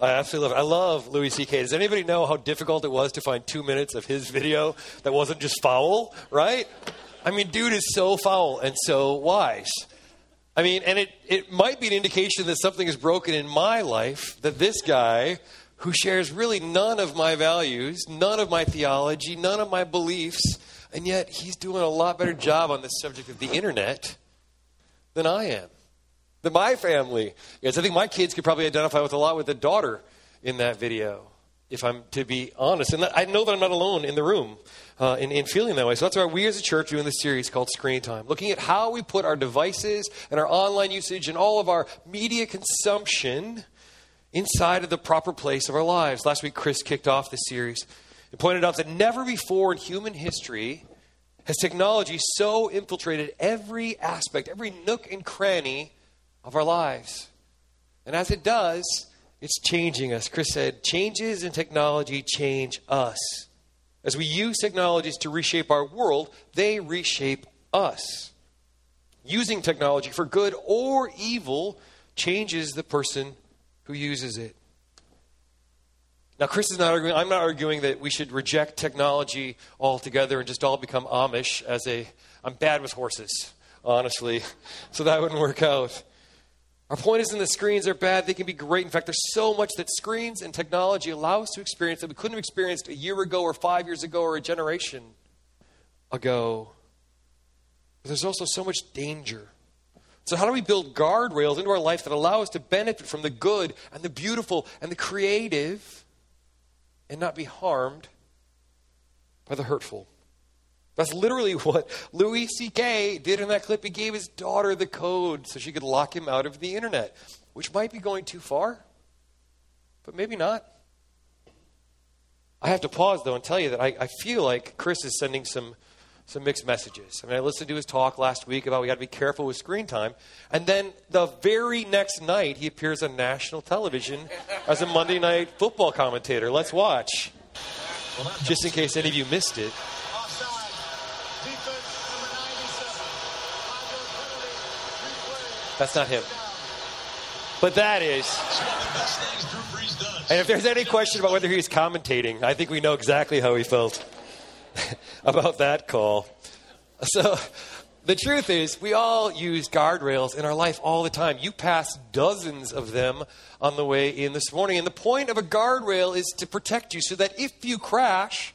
I absolutely love it. I love Louis C.K. Does anybody know how difficult it was to find two minutes of his video that wasn't just foul, right? I mean, dude is so foul and so wise. I mean, and it, it might be an indication that something is broken in my life, that this guy who shares really none of my values, none of my theology, none of my beliefs, and yet he's doing a lot better job on the subject of the internet than I am than my family. Yes, I think my kids could probably identify with a lot with the daughter in that video, if I'm to be honest. And I know that I'm not alone in the room uh, in, in feeling that way. So that's why we as a church doing this series called Screen Time, looking at how we put our devices and our online usage and all of our media consumption inside of the proper place of our lives. Last week, Chris kicked off the series and pointed out that never before in human history has technology so infiltrated every aspect, every nook and cranny of our lives. And as it does, it's changing us. Chris said, changes in technology change us. As we use technologies to reshape our world, they reshape us. Using technology for good or evil changes the person who uses it. Now, Chris is not arguing, I'm not arguing that we should reject technology altogether and just all become Amish as a, I'm bad with horses, honestly, so that wouldn't work out. Our point isn't that screens are bad, they can be great. In fact, there's so much that screens and technology allow us to experience that we couldn't have experienced a year ago or five years ago or a generation ago. But there's also so much danger. So, how do we build guardrails into our life that allow us to benefit from the good and the beautiful and the creative and not be harmed by the hurtful? That's literally what Louis C.K. did in that clip. He gave his daughter the code so she could lock him out of the internet, which might be going too far, but maybe not. I have to pause, though, and tell you that I, I feel like Chris is sending some, some mixed messages. I mean, I listened to his talk last week about we got to be careful with screen time. And then the very next night, he appears on national television as a Monday night football commentator. Let's watch, just in case any of you missed it. That's not him. But that is. And if there's any question about whether he's commentating, I think we know exactly how he felt about that call. So the truth is, we all use guardrails in our life all the time. You pass dozens of them on the way in this morning. And the point of a guardrail is to protect you so that if you crash,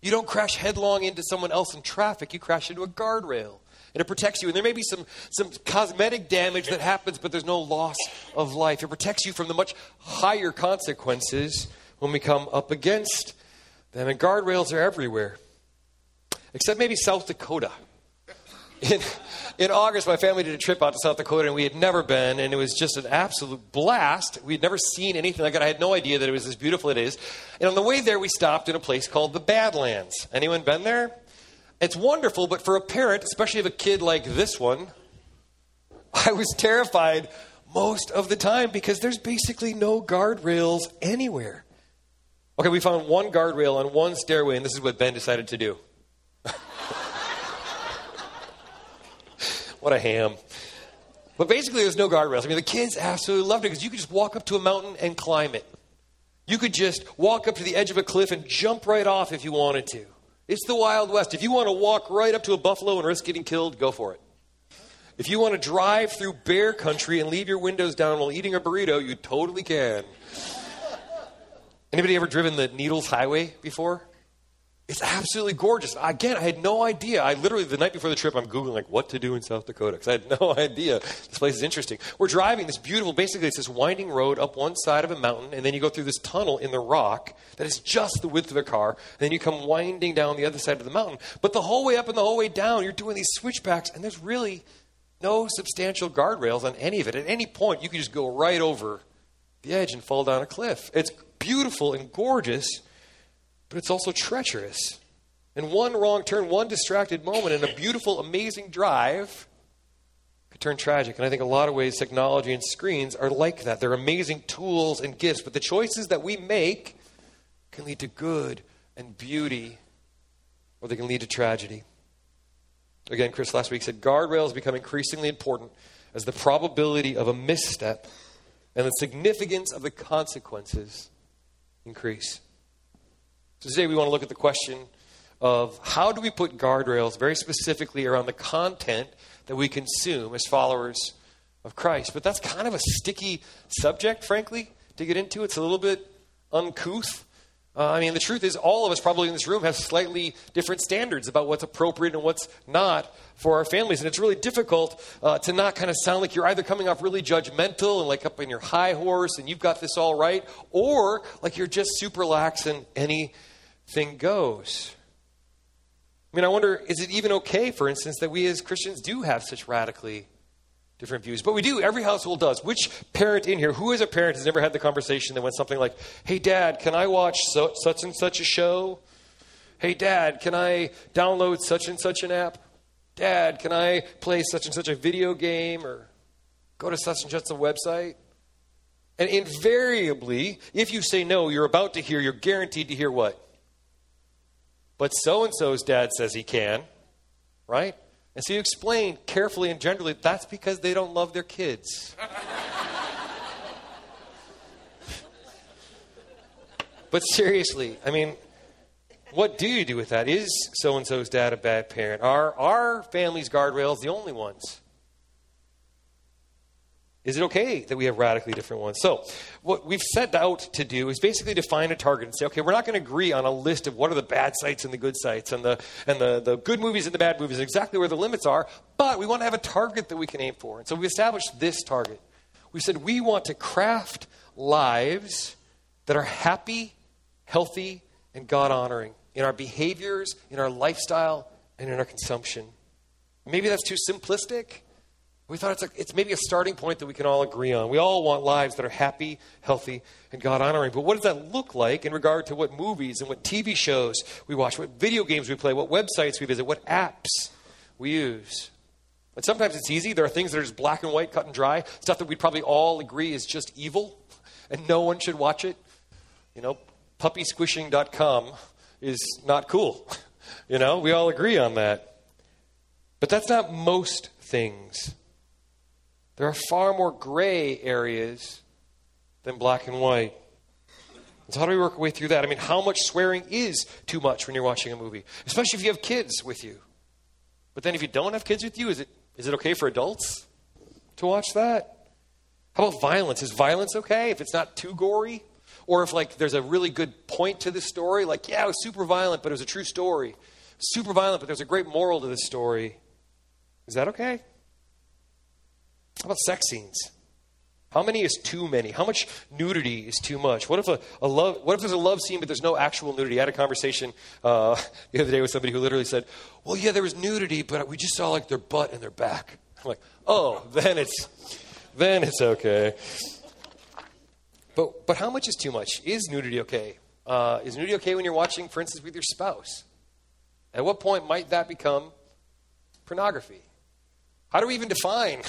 you don't crash headlong into someone else in traffic, you crash into a guardrail and it protects you. And there may be some, some cosmetic damage that happens, but there's no loss of life. It protects you from the much higher consequences when we come up against them. And guardrails are everywhere, except maybe South Dakota. In, in August, my family did a trip out to South Dakota, and we had never been, and it was just an absolute blast. We had never seen anything like it. I had no idea that it was as beautiful as it is. And on the way there, we stopped in a place called the Badlands. Anyone been there? It's wonderful, but for a parent, especially of a kid like this one, I was terrified most of the time because there's basically no guardrails anywhere. Okay, we found one guardrail on one stairway, and this is what Ben decided to do. what a ham. But basically, there's no guardrails. I mean, the kids absolutely loved it because you could just walk up to a mountain and climb it. You could just walk up to the edge of a cliff and jump right off if you wanted to. It's the Wild West. If you want to walk right up to a buffalo and risk getting killed, go for it. If you want to drive through bear country and leave your windows down while eating a burrito, you totally can. Anybody ever driven the Needles Highway before? It's absolutely gorgeous. Again, I had no idea. I literally, the night before the trip, I'm Googling, like, what to do in South Dakota, because I had no idea this place is interesting. We're driving this beautiful, basically, it's this winding road up one side of a mountain, and then you go through this tunnel in the rock that is just the width of a car, and then you come winding down the other side of the mountain. But the whole way up and the whole way down, you're doing these switchbacks, and there's really no substantial guardrails on any of it. At any point, you can just go right over the edge and fall down a cliff. It's beautiful and gorgeous but it's also treacherous. And one wrong turn, one distracted moment in a beautiful, amazing drive could turn tragic. And I think a lot of ways technology and screens are like that. They're amazing tools and gifts, but the choices that we make can lead to good and beauty, or they can lead to tragedy. Again, Chris last week said guardrails become increasingly important as the probability of a misstep and the significance of the consequences increase. So today we want to look at the question of how do we put guardrails very specifically around the content that we consume as followers of Christ. But that's kind of a sticky subject, frankly, to get into. It's a little bit uncouth. Uh, I mean, the truth is, all of us probably in this room have slightly different standards about what's appropriate and what's not for our families. And it's really difficult uh, to not kind of sound like you're either coming off really judgmental and like up in your high horse and you've got this all right, or like you're just super lax and anything goes. I mean, I wonder, is it even okay, for instance, that we as Christians do have such radically different views. But we do, every household does. Which parent in here, who is a parent has never had the conversation that went something like, hey, dad, can I watch so, such and such a show? Hey, dad, can I download such and such an app? Dad, can I play such and such a video game or go to such and such a website? And invariably, if you say no, you're about to hear, you're guaranteed to hear what? But so and so's dad says he can, right? And so you explain carefully and generally that's because they don't love their kids. but seriously, I mean, what do you do with that? Is so and so's dad a bad parent? Are our family's guardrails the only ones? Is it okay that we have radically different ones? So, what we've set out to do is basically define a target and say, okay, we're not going to agree on a list of what are the bad sites and the good sites and the and the, the good movies and the bad movies, exactly where the limits are, but we want to have a target that we can aim for. And so we established this target. We said we want to craft lives that are happy, healthy, and God honoring in our behaviors, in our lifestyle, and in our consumption. Maybe that's too simplistic. We thought it's, a, it's maybe a starting point that we can all agree on. We all want lives that are happy, healthy, and God honoring. But what does that look like in regard to what movies and what TV shows we watch, what video games we play, what websites we visit, what apps we use? And sometimes it's easy. There are things that are just black and white, cut and dry, stuff that we'd probably all agree is just evil and no one should watch it. You know, puppysquishing.com is not cool. You know, we all agree on that. But that's not most things. There are far more gray areas than black and white. So, how do we work our way through that? I mean, how much swearing is too much when you're watching a movie, especially if you have kids with you? But then, if you don't have kids with you, is it, is it okay for adults to watch that? How about violence? Is violence okay if it's not too gory? Or if, like, there's a really good point to the story, like, yeah, it was super violent, but it was a true story. Super violent, but there's a great moral to the story. Is that okay? How about sex scenes? How many is too many? How much nudity is too much? What if a, a love? What if there's a love scene but there's no actual nudity? I had a conversation uh, the other day with somebody who literally said, "Well, yeah, there was nudity, but we just saw like their butt and their back." I'm like, "Oh, then it's then it's okay." But but how much is too much? Is nudity okay? Uh, is nudity okay when you're watching, for instance, with your spouse? At what point might that become pornography? How do we even define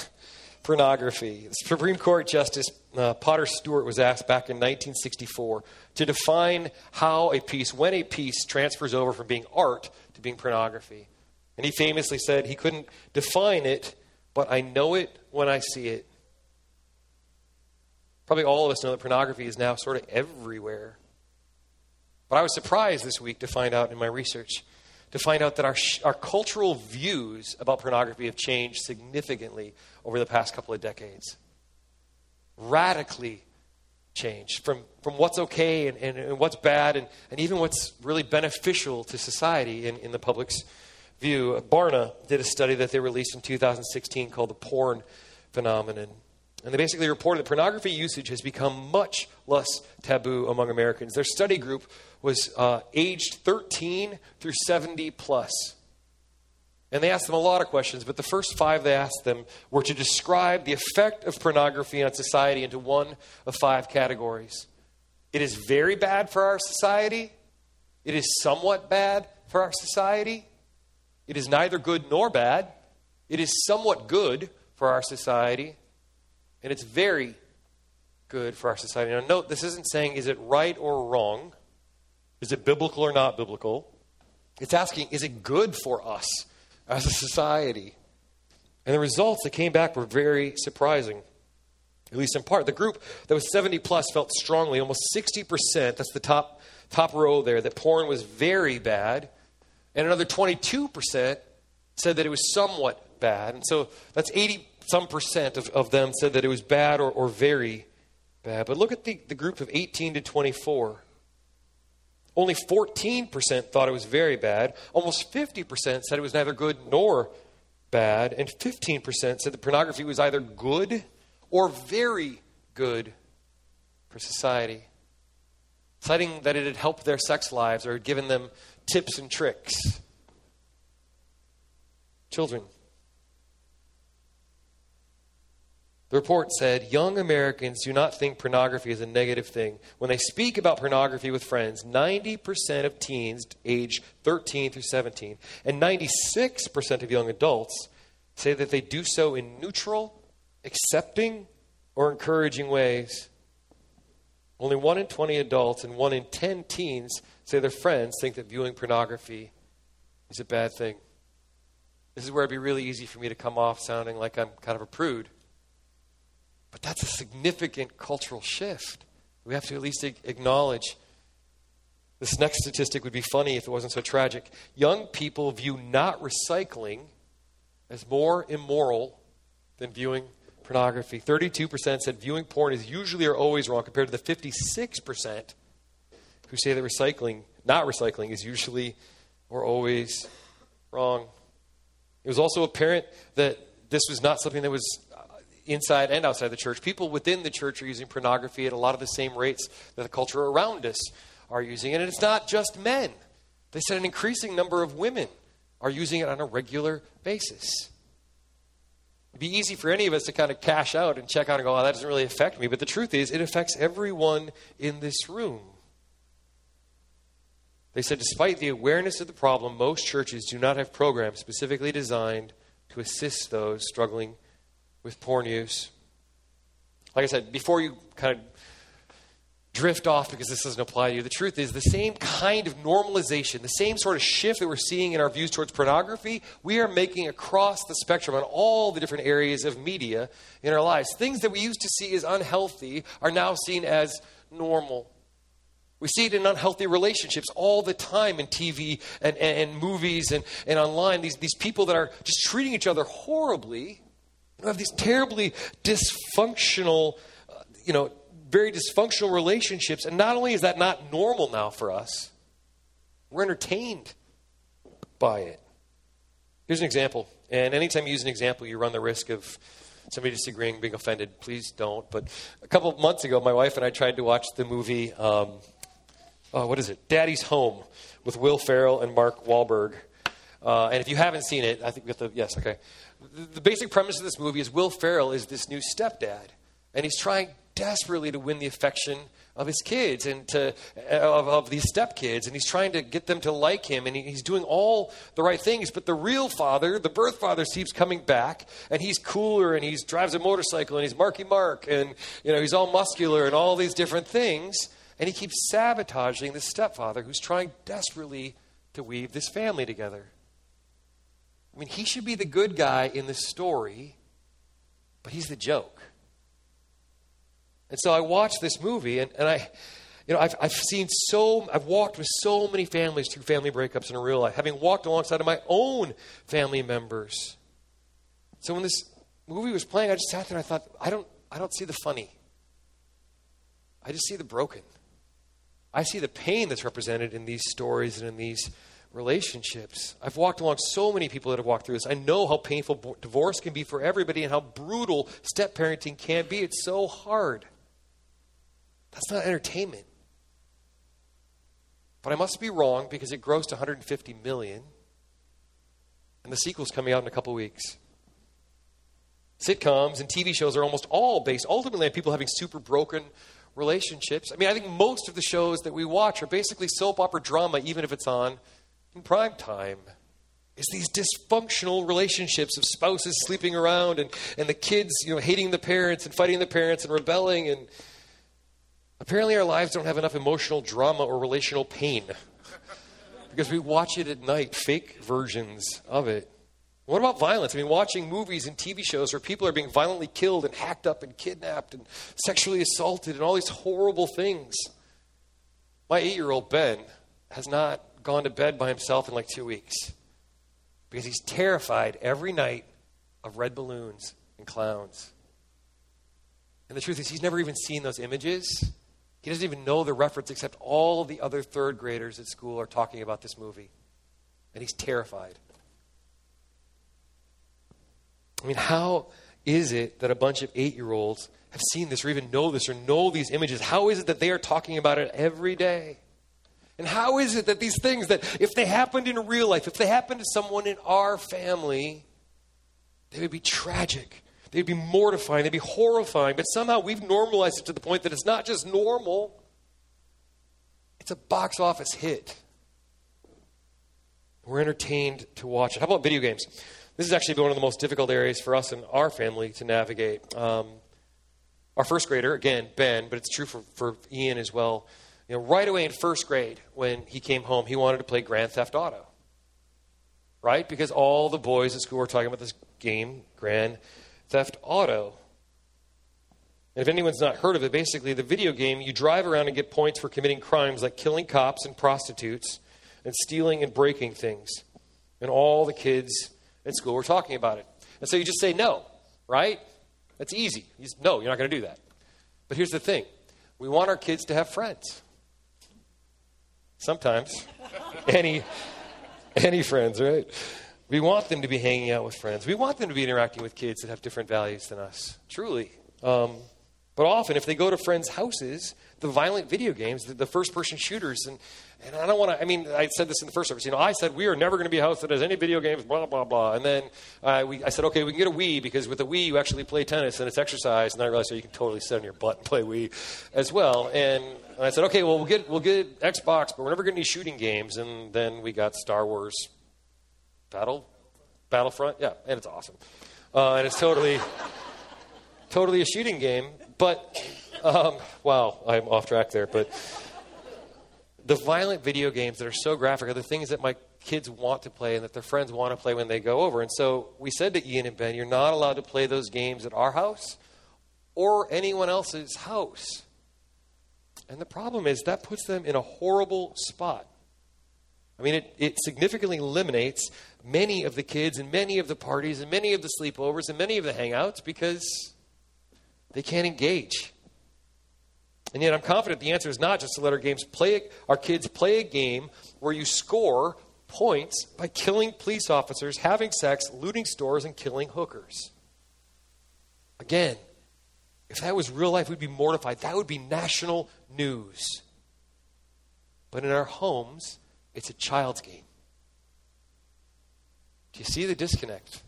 pornography. The Supreme Court Justice uh, Potter Stewart was asked back in 1964 to define how a piece, when a piece transfers over from being art to being pornography. And he famously said he couldn't define it, but I know it when I see it. Probably all of us know that pornography is now sort of everywhere. But I was surprised this week to find out in my research to find out that our, our cultural views about pornography have changed significantly over the past couple of decades. Radically changed from, from what's okay and, and, and what's bad and, and even what's really beneficial to society in, in the public's view. Barna did a study that they released in 2016 called The Porn Phenomenon. And they basically reported that pornography usage has become much less taboo among Americans. Their study group was uh, aged 13 through 70 plus. And they asked them a lot of questions, but the first five they asked them were to describe the effect of pornography on society into one of five categories. It is very bad for our society. It is somewhat bad for our society. It is neither good nor bad. It is somewhat good for our society. And it's very good for our society. Now, note, this isn't saying is it right or wrong, is it biblical or not biblical. It's asking, is it good for us as a society? And the results that came back were very surprising. at least in part. The group that was 70 plus felt strongly, almost 60%, that's the top, top row there, that porn was very bad. And another 22% said that it was somewhat bad. And so that's 80 some percent of, of them said that it was bad or, or very bad. But look at the, the group of 18 to 24. Only 14% thought it was very bad. Almost 50% said it was neither good nor bad. And 15% said that pornography was either good or very good for society, citing that it had helped their sex lives or had given them tips and tricks. Children, The report said young Americans do not think pornography is a negative thing. When they speak about pornography with friends, 90% of teens aged 13 through 17 and 96% of young adults say that they do so in neutral, accepting, or encouraging ways. Only 1 in 20 adults and 1 in 10 teens say their friends think that viewing pornography is a bad thing. This is where it'd be really easy for me to come off sounding like I'm kind of a prude. But that's a significant cultural shift. We have to at least acknowledge. This next statistic would be funny if it wasn't so tragic. Young people view not recycling as more immoral than viewing pornography. 32% said viewing porn is usually or always wrong, compared to the 56% who say that recycling, not recycling, is usually or always wrong. It was also apparent that this was not something that was inside and outside the church. People within the church are using pornography at a lot of the same rates that the culture around us are using it. And it's not just men. They said an increasing number of women are using it on a regular basis. It'd be easy for any of us to kind of cash out and check out and go, oh, that doesn't really affect me. But the truth is, it affects everyone in this room. They said, despite the awareness of the problem, most churches do not have programs specifically designed to assist those struggling with porn use. Like I said, before you kind of drift off because this doesn't apply to you, the truth is the same kind of normalization, the same sort of shift that we're seeing in our views towards pornography, we are making across the spectrum on all the different areas of media in our lives. Things that we used to see as unhealthy are now seen as normal. We see it in unhealthy relationships all the time in TV and, and, and movies and, and online. These, these people that are just treating each other horribly we have these terribly dysfunctional, uh, you know, very dysfunctional relationships. And not only is that not normal now for us, we're entertained by it. Here's an example. And anytime you use an example, you run the risk of somebody disagreeing, being offended. Please don't. But a couple of months ago, my wife and I tried to watch the movie, um, oh, what is it? Daddy's Home with Will Ferrell and Mark Wahlberg. Uh, and if you haven't seen it, I think we have to, yes, okay the basic premise of this movie is Will Ferrell is this new stepdad, and he's trying desperately to win the affection of his kids and to of, of these stepkids, and he's trying to get them to like him, and he, he's doing all the right things. But the real father, the birth father, keeps coming back, and he's cooler, and he drives a motorcycle, and he's Marky Mark, and you know he's all muscular and all these different things, and he keeps sabotaging the stepfather who's trying desperately to weave this family together. I mean, he should be the good guy in the story, but he's the joke. And so I watched this movie, and, and I, you know, I've, I've seen so, I've walked with so many families through family breakups in real life, having walked alongside of my own family members. So when this movie was playing, I just sat there and I thought, I don't, I don't see the funny. I just see the broken. I see the pain that's represented in these stories and in these relationships. I've walked along so many people that have walked through this. I know how painful divorce can be for everybody and how brutal step parenting can be. It's so hard. That's not entertainment. But I must be wrong because it grossed 150 million and the sequel's coming out in a couple weeks. Sitcoms and TV shows are almost all based ultimately on people having super broken relationships. I mean, I think most of the shows that we watch are basically soap opera drama, even if it's on in prime time is these dysfunctional relationships of spouses sleeping around and, and the kids you know hating the parents and fighting the parents and rebelling and apparently our lives don't have enough emotional drama or relational pain because we watch it at night fake versions of it What about violence? I mean, watching movies and TV shows where people are being violently killed and hacked up and kidnapped and sexually assaulted and all these horrible things. My eight year old Ben has not gone to bed by himself in like two weeks because he's terrified every night of red balloons and clowns. And the truth is, he's never even seen those images. He doesn't even know the reference, except all the other third graders at school are talking about this movie. And he's terrified. I mean, how is it that a bunch of eight year olds have seen this or even know this or know these images? How is it that they are talking about it every day? And how is it that these things that, if they happened in real life, if they happened to someone in our family, they would be tragic. They'd be mortifying. They'd be horrifying. But somehow we've normalized it to the point that it's not just normal, it's a box office hit. We're entertained to watch it. How about video games? This has actually been one of the most difficult areas for us and our family to navigate. Um, our first grader, again, Ben, but it's true for, for Ian as well. You know, right away in first grade, when he came home, he wanted to play Grand Theft Auto. Right? Because all the boys at school were talking about this game, Grand Theft Auto. And if anyone's not heard of it, basically, the video game, you drive around and get points for committing crimes like killing cops and prostitutes and stealing and breaking things. And all the kids at school were talking about it. And so you just say no, right? That's easy. You just, no, you're not going to do that. But here's the thing we want our kids to have friends. Sometimes. any, any friends, right? We want them to be hanging out with friends. We want them to be interacting with kids that have different values than us, truly. Um, but often, if they go to friends' houses, the violent video games, the, the first person shooters, and, and I don't want to, I mean, I said this in the first service. You know, I said we are never going to be a house that has any video games, blah, blah, blah. And then uh, we, I said, okay, we can get a Wii because with a Wii you actually play tennis and it's exercise. And I realized so you can totally sit on your butt and play Wii as well. And I said, okay, well, we'll get, we'll get Xbox, but we're never getting any shooting games. And then we got Star Wars Battle, Battlefront. Yeah, and it's awesome. Uh, and it's totally, totally a shooting game. But, um, wow, I'm off track there. But the violent video games that are so graphic are the things that my kids want to play and that their friends want to play when they go over. And so we said to Ian and Ben, you're not allowed to play those games at our house or anyone else's house. And the problem is that puts them in a horrible spot. I mean, it, it significantly eliminates many of the kids and many of the parties and many of the sleepovers and many of the hangouts because they can't engage. And yet, I'm confident the answer is not just to let our games play, our kids play a game where you score points by killing police officers, having sex, looting stores, and killing hookers. Again, if that was real life, we'd be mortified. That would be national news. But in our homes, it's a child's game. Do you see the disconnect?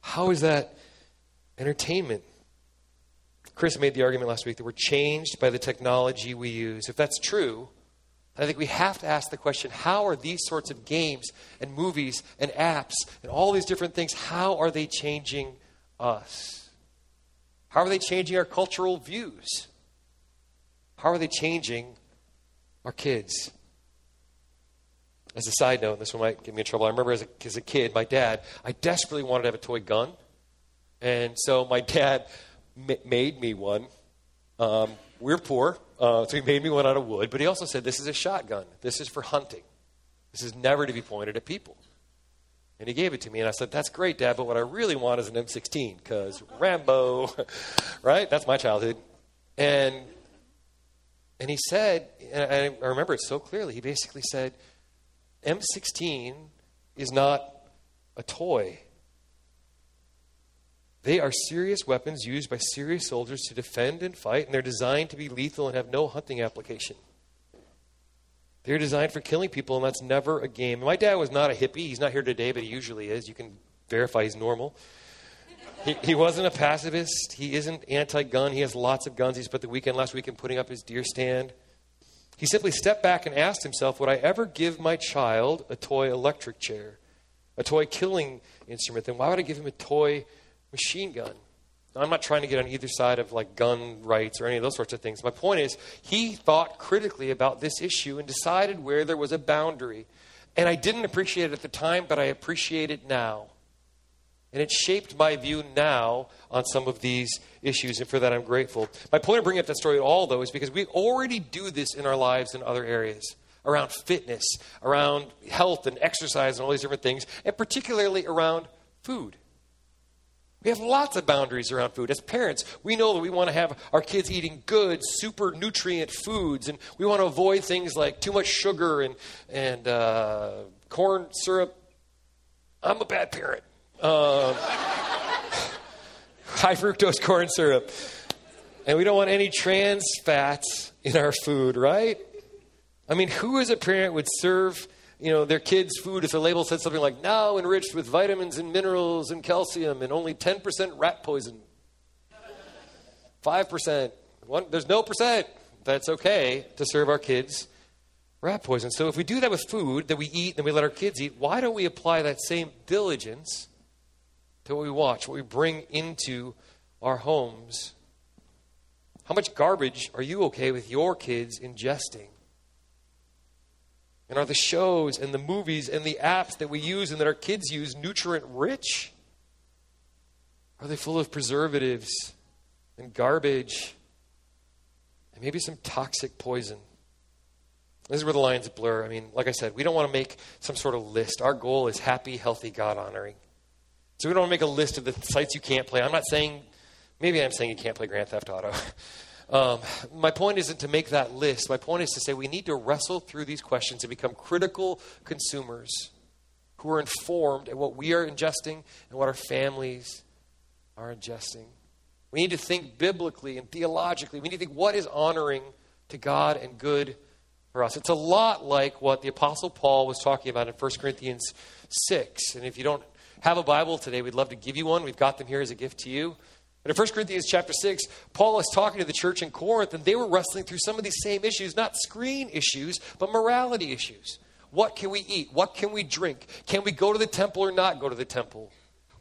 How is that entertainment? Chris made the argument last week that we're changed by the technology we use. If that's true, I think we have to ask the question how are these sorts of games and movies and apps and all these different things, how are they changing us? How are they changing our cultural views? How are they changing our kids? As a side note, this one might get me in trouble. I remember as a, as a kid, my dad, I desperately wanted to have a toy gun. And so my dad made me one. Um, we're poor, uh, so he made me one out of wood. But he also said, "This is a shotgun. This is for hunting. This is never to be pointed at people." And he gave it to me, and I said, "That's great, Dad. But what I really want is an M16 because Rambo, right? That's my childhood." And and he said, and I remember it so clearly. He basically said, "M16 is not a toy. They are serious weapons used by serious soldiers to defend and fight, and they're designed to be lethal and have no hunting application. They're designed for killing people, and that's never a game. My dad was not a hippie. He's not here today, but he usually is. You can verify he's normal. He, he wasn't a pacifist. He isn't anti gun. He has lots of guns. He spent the weekend last weekend putting up his deer stand. He simply stepped back and asked himself Would I ever give my child a toy electric chair, a toy killing instrument? Then why would I give him a toy machine gun. Now, I'm not trying to get on either side of like gun rights or any of those sorts of things. My point is, he thought critically about this issue and decided where there was a boundary. And I didn't appreciate it at the time, but I appreciate it now. And it shaped my view now on some of these issues, and for that I'm grateful. My point of bringing up that story at all, though, is because we already do this in our lives in other areas around fitness, around health and exercise and all these different things, and particularly around food. We have lots of boundaries around food. As parents, we know that we want to have our kids eating good, super nutrient foods, and we want to avoid things like too much sugar and, and uh, corn syrup. I'm a bad parent. Uh, high fructose corn syrup. And we don't want any trans fats in our food, right? I mean, who as a parent would serve you know, their kids' food if the label said something like, now enriched with vitamins and minerals and calcium and only 10% rat poison? 5%. One, there's no percent. That's okay to serve our kids rat poison. So if we do that with food that we eat and we let our kids eat, why don't we apply that same diligence to what we watch, what we bring into our homes? How much garbage are you okay with your kids ingesting? And are the shows and the movies and the apps that we use and that our kids use nutrient rich? Are they full of preservatives and garbage and maybe some toxic poison? This is where the lines blur. I mean, like I said, we don't want to make some sort of list. Our goal is happy, healthy, God honoring. So we don't want to make a list of the sites you can't play. I'm not saying, maybe I'm saying you can't play Grand Theft Auto. Um, my point isn't to make that list. My point is to say we need to wrestle through these questions and become critical consumers who are informed at what we are ingesting and what our families are ingesting. We need to think biblically and theologically. We need to think what is honoring to God and good for us. It's a lot like what the Apostle Paul was talking about in 1 Corinthians 6. And if you don't have a Bible today, we'd love to give you one. We've got them here as a gift to you. And in 1 Corinthians chapter 6, Paul is talking to the church in Corinth, and they were wrestling through some of these same issues, not screen issues, but morality issues. What can we eat? What can we drink? Can we go to the temple or not go to the temple?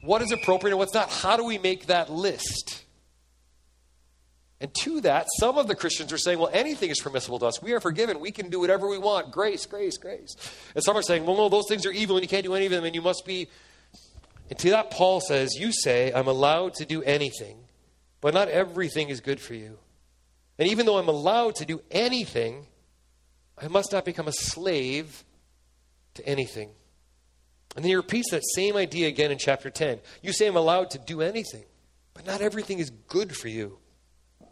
What is appropriate and what's not? How do we make that list? And to that, some of the Christians are saying, well, anything is permissible to us. We are forgiven. We can do whatever we want. Grace, grace, grace. And some are saying, well, no, those things are evil and you can't do any of them and you must be and to that, Paul says, You say, I'm allowed to do anything, but not everything is good for you. And even though I'm allowed to do anything, I must not become a slave to anything. And then he repeats that same idea again in chapter 10. You say, I'm allowed to do anything, but not everything is good for you.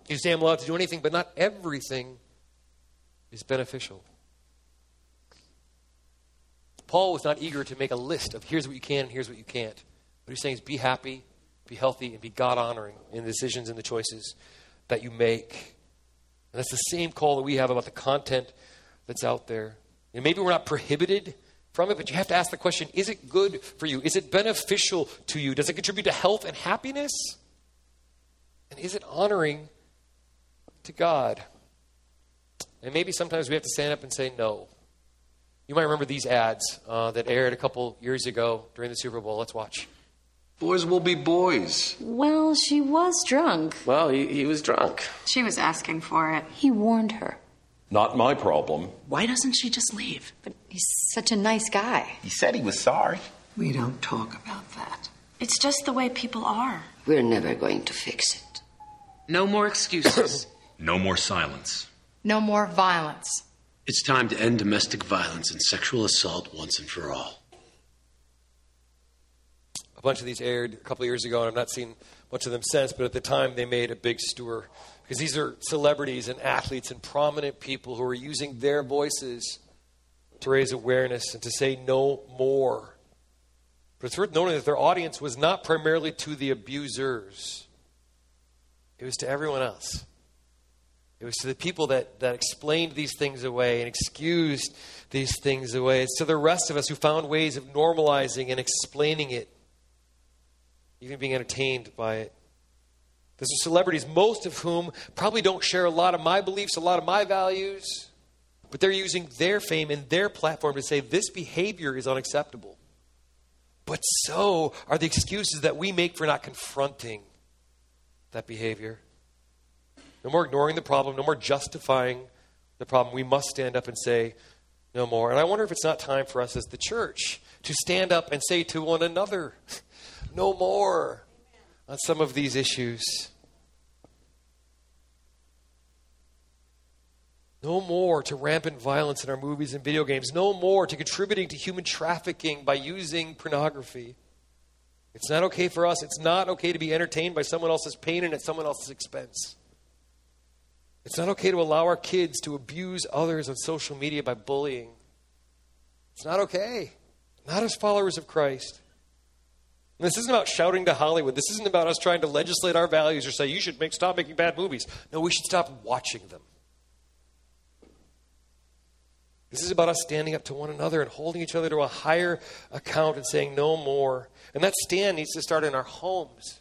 You say, I'm allowed to do anything, but not everything is beneficial. Paul was not eager to make a list of here's what you can and here's what you can't. What he's saying is be happy, be healthy, and be God honoring in the decisions and the choices that you make. And that's the same call that we have about the content that's out there. And maybe we're not prohibited from it, but you have to ask the question is it good for you? Is it beneficial to you? Does it contribute to health and happiness? And is it honoring to God? And maybe sometimes we have to stand up and say no. You might remember these ads uh, that aired a couple years ago during the Super Bowl. Let's watch. Boys will be boys. Well, she was drunk. Well, he, he was drunk. She was asking for it. He warned her. Not my problem. Why doesn't she just leave? But he's such a nice guy. He said he was sorry. We don't talk about that. It's just the way people are. We're never going to fix it. No more excuses. no more silence. No more violence. It's time to end domestic violence and sexual assault once and for all. A bunch of these aired a couple of years ago, and I've not seen much of them since, but at the time they made a big stir. Because these are celebrities and athletes and prominent people who are using their voices to raise awareness and to say no more. But it's worth noting that their audience was not primarily to the abusers, it was to everyone else. It was to the people that, that explained these things away and excused these things away. It's to the rest of us who found ways of normalizing and explaining it, even being entertained by it. These are celebrities, most of whom probably don't share a lot of my beliefs, a lot of my values, but they're using their fame and their platform to say this behavior is unacceptable. But so are the excuses that we make for not confronting that behavior. No more ignoring the problem, no more justifying the problem. We must stand up and say, no more. And I wonder if it's not time for us as the church to stand up and say to one another, no more on some of these issues. No more to rampant violence in our movies and video games. No more to contributing to human trafficking by using pornography. It's not okay for us. It's not okay to be entertained by someone else's pain and at someone else's expense. It's not okay to allow our kids to abuse others on social media by bullying. It's not okay. Not as followers of Christ. And this isn't about shouting to Hollywood. This isn't about us trying to legislate our values or say you should make, stop making bad movies. No, we should stop watching them. This is about us standing up to one another and holding each other to a higher account and saying no more. And that stand needs to start in our homes,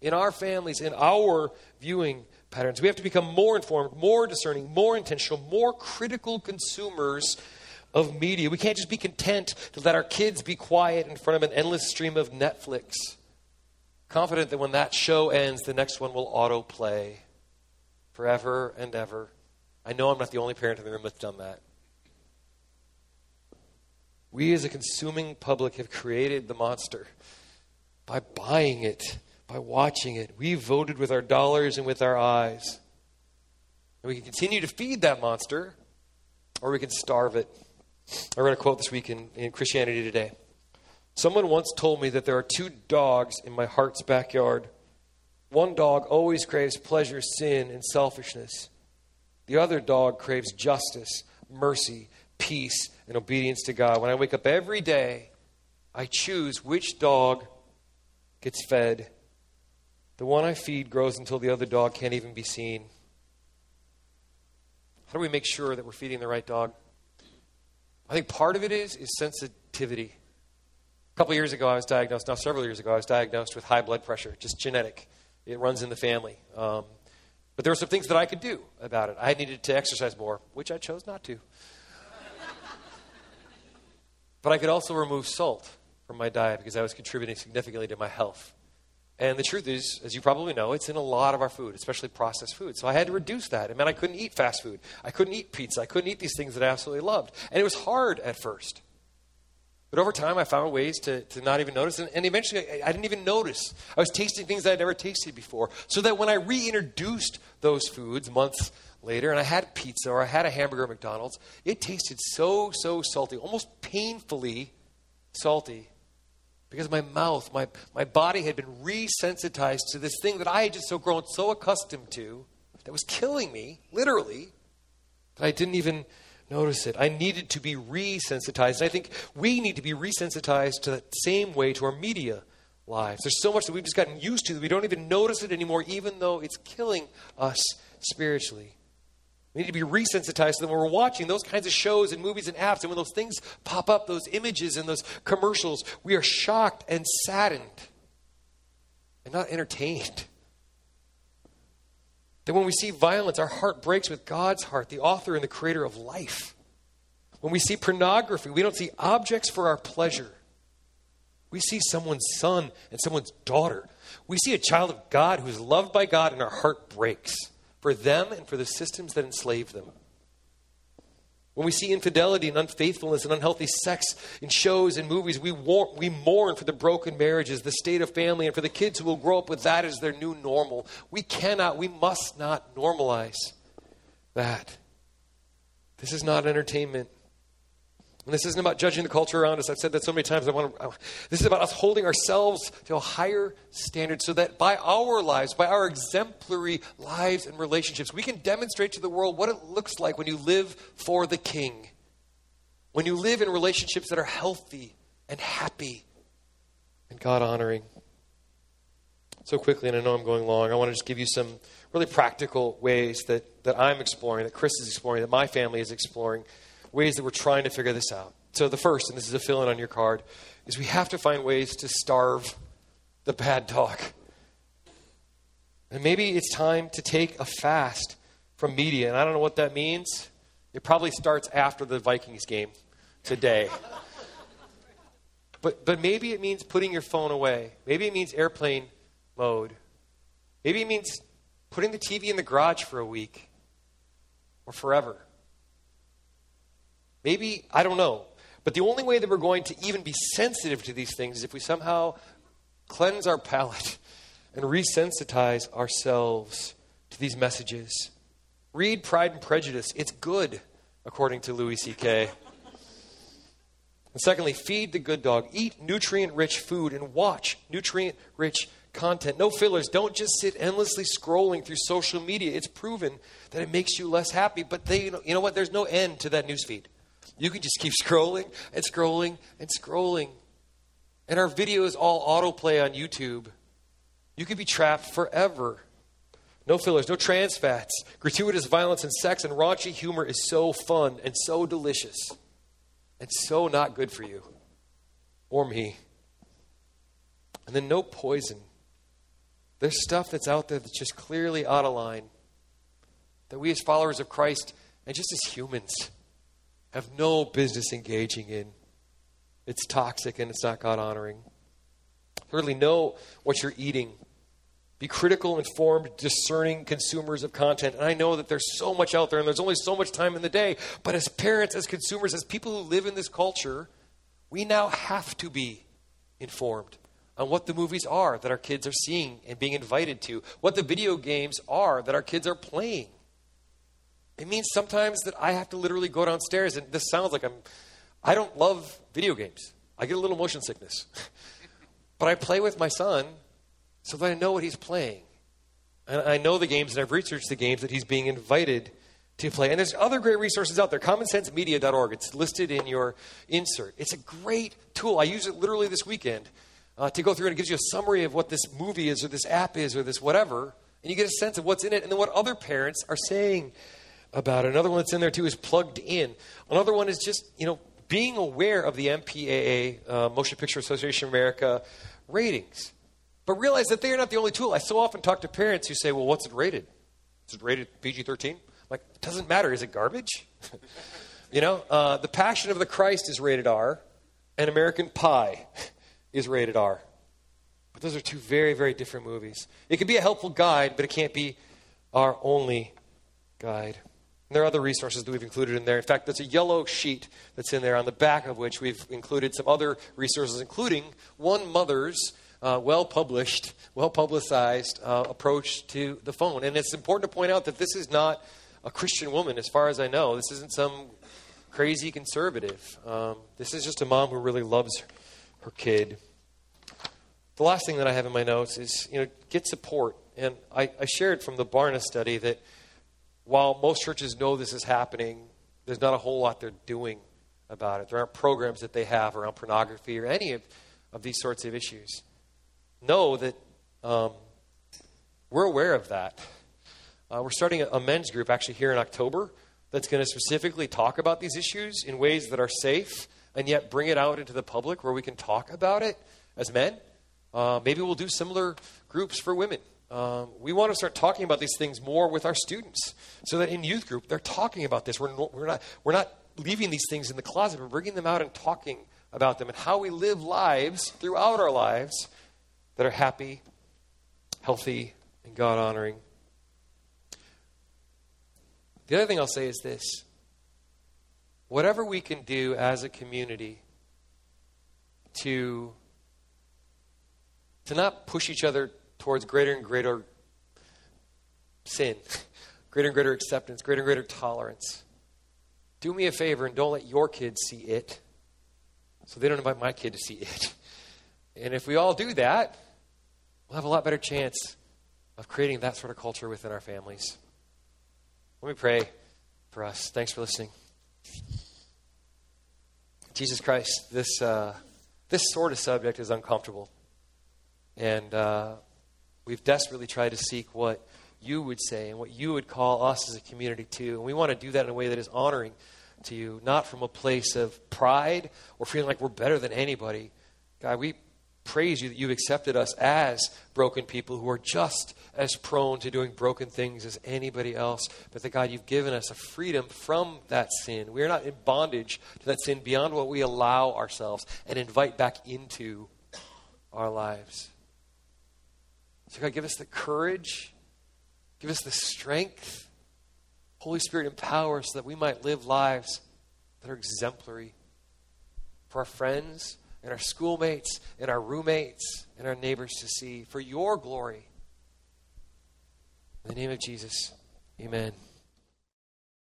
in our families, in our viewing patterns. We have to become more informed, more discerning, more intentional, more critical consumers of media. We can't just be content to let our kids be quiet in front of an endless stream of Netflix, confident that when that show ends, the next one will autoplay forever and ever. I know I'm not the only parent in the room that's done that. We as a consuming public have created the monster by buying it, by watching it. We voted with our dollars and with our eyes. And we can continue to feed that monster, or we can starve it. I read a quote this week in, in Christianity Today. Someone once told me that there are two dogs in my heart's backyard. One dog always craves pleasure, sin, and selfishness. The other dog craves justice, mercy, peace, and obedience to God. When I wake up every day, I choose which dog gets fed. The one I feed grows until the other dog can't even be seen. How do we make sure that we're feeding the right dog? I think part of it is is sensitivity. A couple years ago, I was diagnosed. Now, several years ago, I was diagnosed with high blood pressure, just genetic. It runs in the family. Um, but there were some things that I could do about it. I needed to exercise more, which I chose not to. But I could also remove salt from my diet because I was contributing significantly to my health. And the truth is, as you probably know, it's in a lot of our food, especially processed food. So I had to reduce that. It meant I couldn't eat fast food. I couldn't eat pizza. I couldn't eat these things that I absolutely loved. And it was hard at first. But over time, I found ways to, to not even notice. And, and eventually, I, I, didn't even notice. I was tasting things I'd never tasted before. So that when I reintroduced those foods months later and I had pizza or I had a hamburger at McDonald's, it tasted so, so salty, almost painfully salty. Because my mouth, my, my body had been resensitized to this thing that I had just so grown so accustomed to that was killing me, literally, that I didn't even notice it. I needed to be resensitized. And I think we need to be resensitized to that same way to our media lives. There's so much that we've just gotten used to that we don't even notice it anymore, even though it's killing us spiritually. We need to be resensitized so that when we're watching those kinds of shows and movies and apps, and when those things pop up, those images and those commercials, we are shocked and saddened and not entertained. That when we see violence, our heart breaks with God's heart, the author and the creator of life. When we see pornography, we don't see objects for our pleasure. We see someone's son and someone's daughter. We see a child of God who is loved by God, and our heart breaks for them and for the systems that enslave them. When we see infidelity and unfaithfulness and unhealthy sex in shows and movies, we, war- we mourn for the broken marriages, the state of family, and for the kids who will grow up with that as their new normal. We cannot, we must not normalize that. This is not entertainment. And this isn't about judging the culture around us. I've said that so many times. I want to, this is about us holding ourselves to a higher standard so that by our lives, by our exemplary lives and relationships, we can demonstrate to the world what it looks like when you live for the King. When you live in relationships that are healthy and happy and God honoring. So quickly, and I know I'm going long, I want to just give you some really practical ways that, that I'm exploring, that Chris is exploring, that my family is exploring ways that we're trying to figure this out. So, the first, and this is a fill in on your card, is we have to find ways to starve the bad talk. And maybe it's time to take a fast from media. And I don't know what that means. It probably starts after the Vikings game today. but, but maybe it means putting your phone away. Maybe it means airplane mode. Maybe it means putting the TV in the garage for a week or forever. Maybe, I don't know. But the only way that we're going to even be sensitive to these things is if we somehow cleanse our palate and resensitize ourselves to these messages. Read Pride and Prejudice. It's good, according to Louis C.K. And secondly, feed the good dog. Eat nutrient rich food and watch nutrient rich content. No fillers. Don't just sit endlessly scrolling through social media. It's proven that it makes you less happy, but they, you know, you know what? There's no end to that newsfeed. You can just keep scrolling and scrolling and scrolling. And our videos all autoplay on YouTube. You could be trapped forever. No fillers, no trans fats. Gratuitous violence and sex and raunchy humor is so fun and so delicious and so not good for you or me. And then no poison. There's stuff that's out there that's just clearly out of line that we as followers of Christ and just as humans have no business engaging in. It's toxic and it's not God honoring. Thirdly, know what you're eating. Be critical, informed, discerning consumers of content. And I know that there's so much out there and there's only so much time in the day. But as parents, as consumers, as people who live in this culture, we now have to be informed on what the movies are that our kids are seeing and being invited to, what the video games are that our kids are playing. It means sometimes that I have to literally go downstairs, and this sounds like I'm, I don't love video games. I get a little motion sickness. but I play with my son so that I know what he's playing. And I know the games, and I've researched the games that he's being invited to play. And there's other great resources out there. CommonSenseMedia.org. It's listed in your insert. It's a great tool. I use it literally this weekend uh, to go through and it gives you a summary of what this movie is or this app is or this whatever. And you get a sense of what's in it and then what other parents are saying about it. Another one that's in there too is plugged in. Another one is just, you know, being aware of the MPAA, uh, Motion Picture Association of America ratings. But realize that they are not the only tool. I so often talk to parents who say, well, what's it rated? Is it rated PG 13? Like, it doesn't matter. Is it garbage? you know, uh, The Passion of the Christ is rated R, and American Pie is rated R. But those are two very, very different movies. It can be a helpful guide, but it can't be our only guide. And there are other resources that we've included in there. In fact, there's a yellow sheet that's in there on the back of which we've included some other resources, including one mother's uh, well published, well publicized uh, approach to the phone. And it's important to point out that this is not a Christian woman, as far as I know. This isn't some crazy conservative. Um, this is just a mom who really loves her kid. The last thing that I have in my notes is, you know, get support. And I, I shared from the Barna study that while most churches know this is happening, there's not a whole lot they're doing about it. There aren't programs that they have around pornography or any of, of these sorts of issues. Know that um, we're aware of that. Uh, we're starting a, a men's group actually here in October that's going to specifically talk about these issues in ways that are safe and yet bring it out into the public where we can talk about it as men. Uh, maybe we'll do similar groups for women. Um, we want to start talking about these things more with our students so that in youth group they're talking about this. We're, we're, not, we're not leaving these things in the closet, we're bringing them out and talking about them and how we live lives throughout our lives that are happy, healthy, and God honoring. The other thing I'll say is this whatever we can do as a community to, to not push each other towards greater and greater sin, greater and greater acceptance, greater and greater tolerance. Do me a favor and don't let your kids see it so they don't invite my kid to see it. And if we all do that, we'll have a lot better chance of creating that sort of culture within our families. Let me pray for us. Thanks for listening. Jesus Christ, this, uh, this sort of subject is uncomfortable. And uh, We've desperately tried to seek what you would say and what you would call us as a community to. And we want to do that in a way that is honoring to you, not from a place of pride or feeling like we're better than anybody. God, we praise you that you've accepted us as broken people who are just as prone to doing broken things as anybody else. But that, God, you've given us a freedom from that sin. We are not in bondage to that sin beyond what we allow ourselves and invite back into our lives. So, God, give us the courage, give us the strength. Holy Spirit, empower us so that we might live lives that are exemplary for our friends and our schoolmates and our roommates and our neighbors to see for your glory. In the name of Jesus, amen.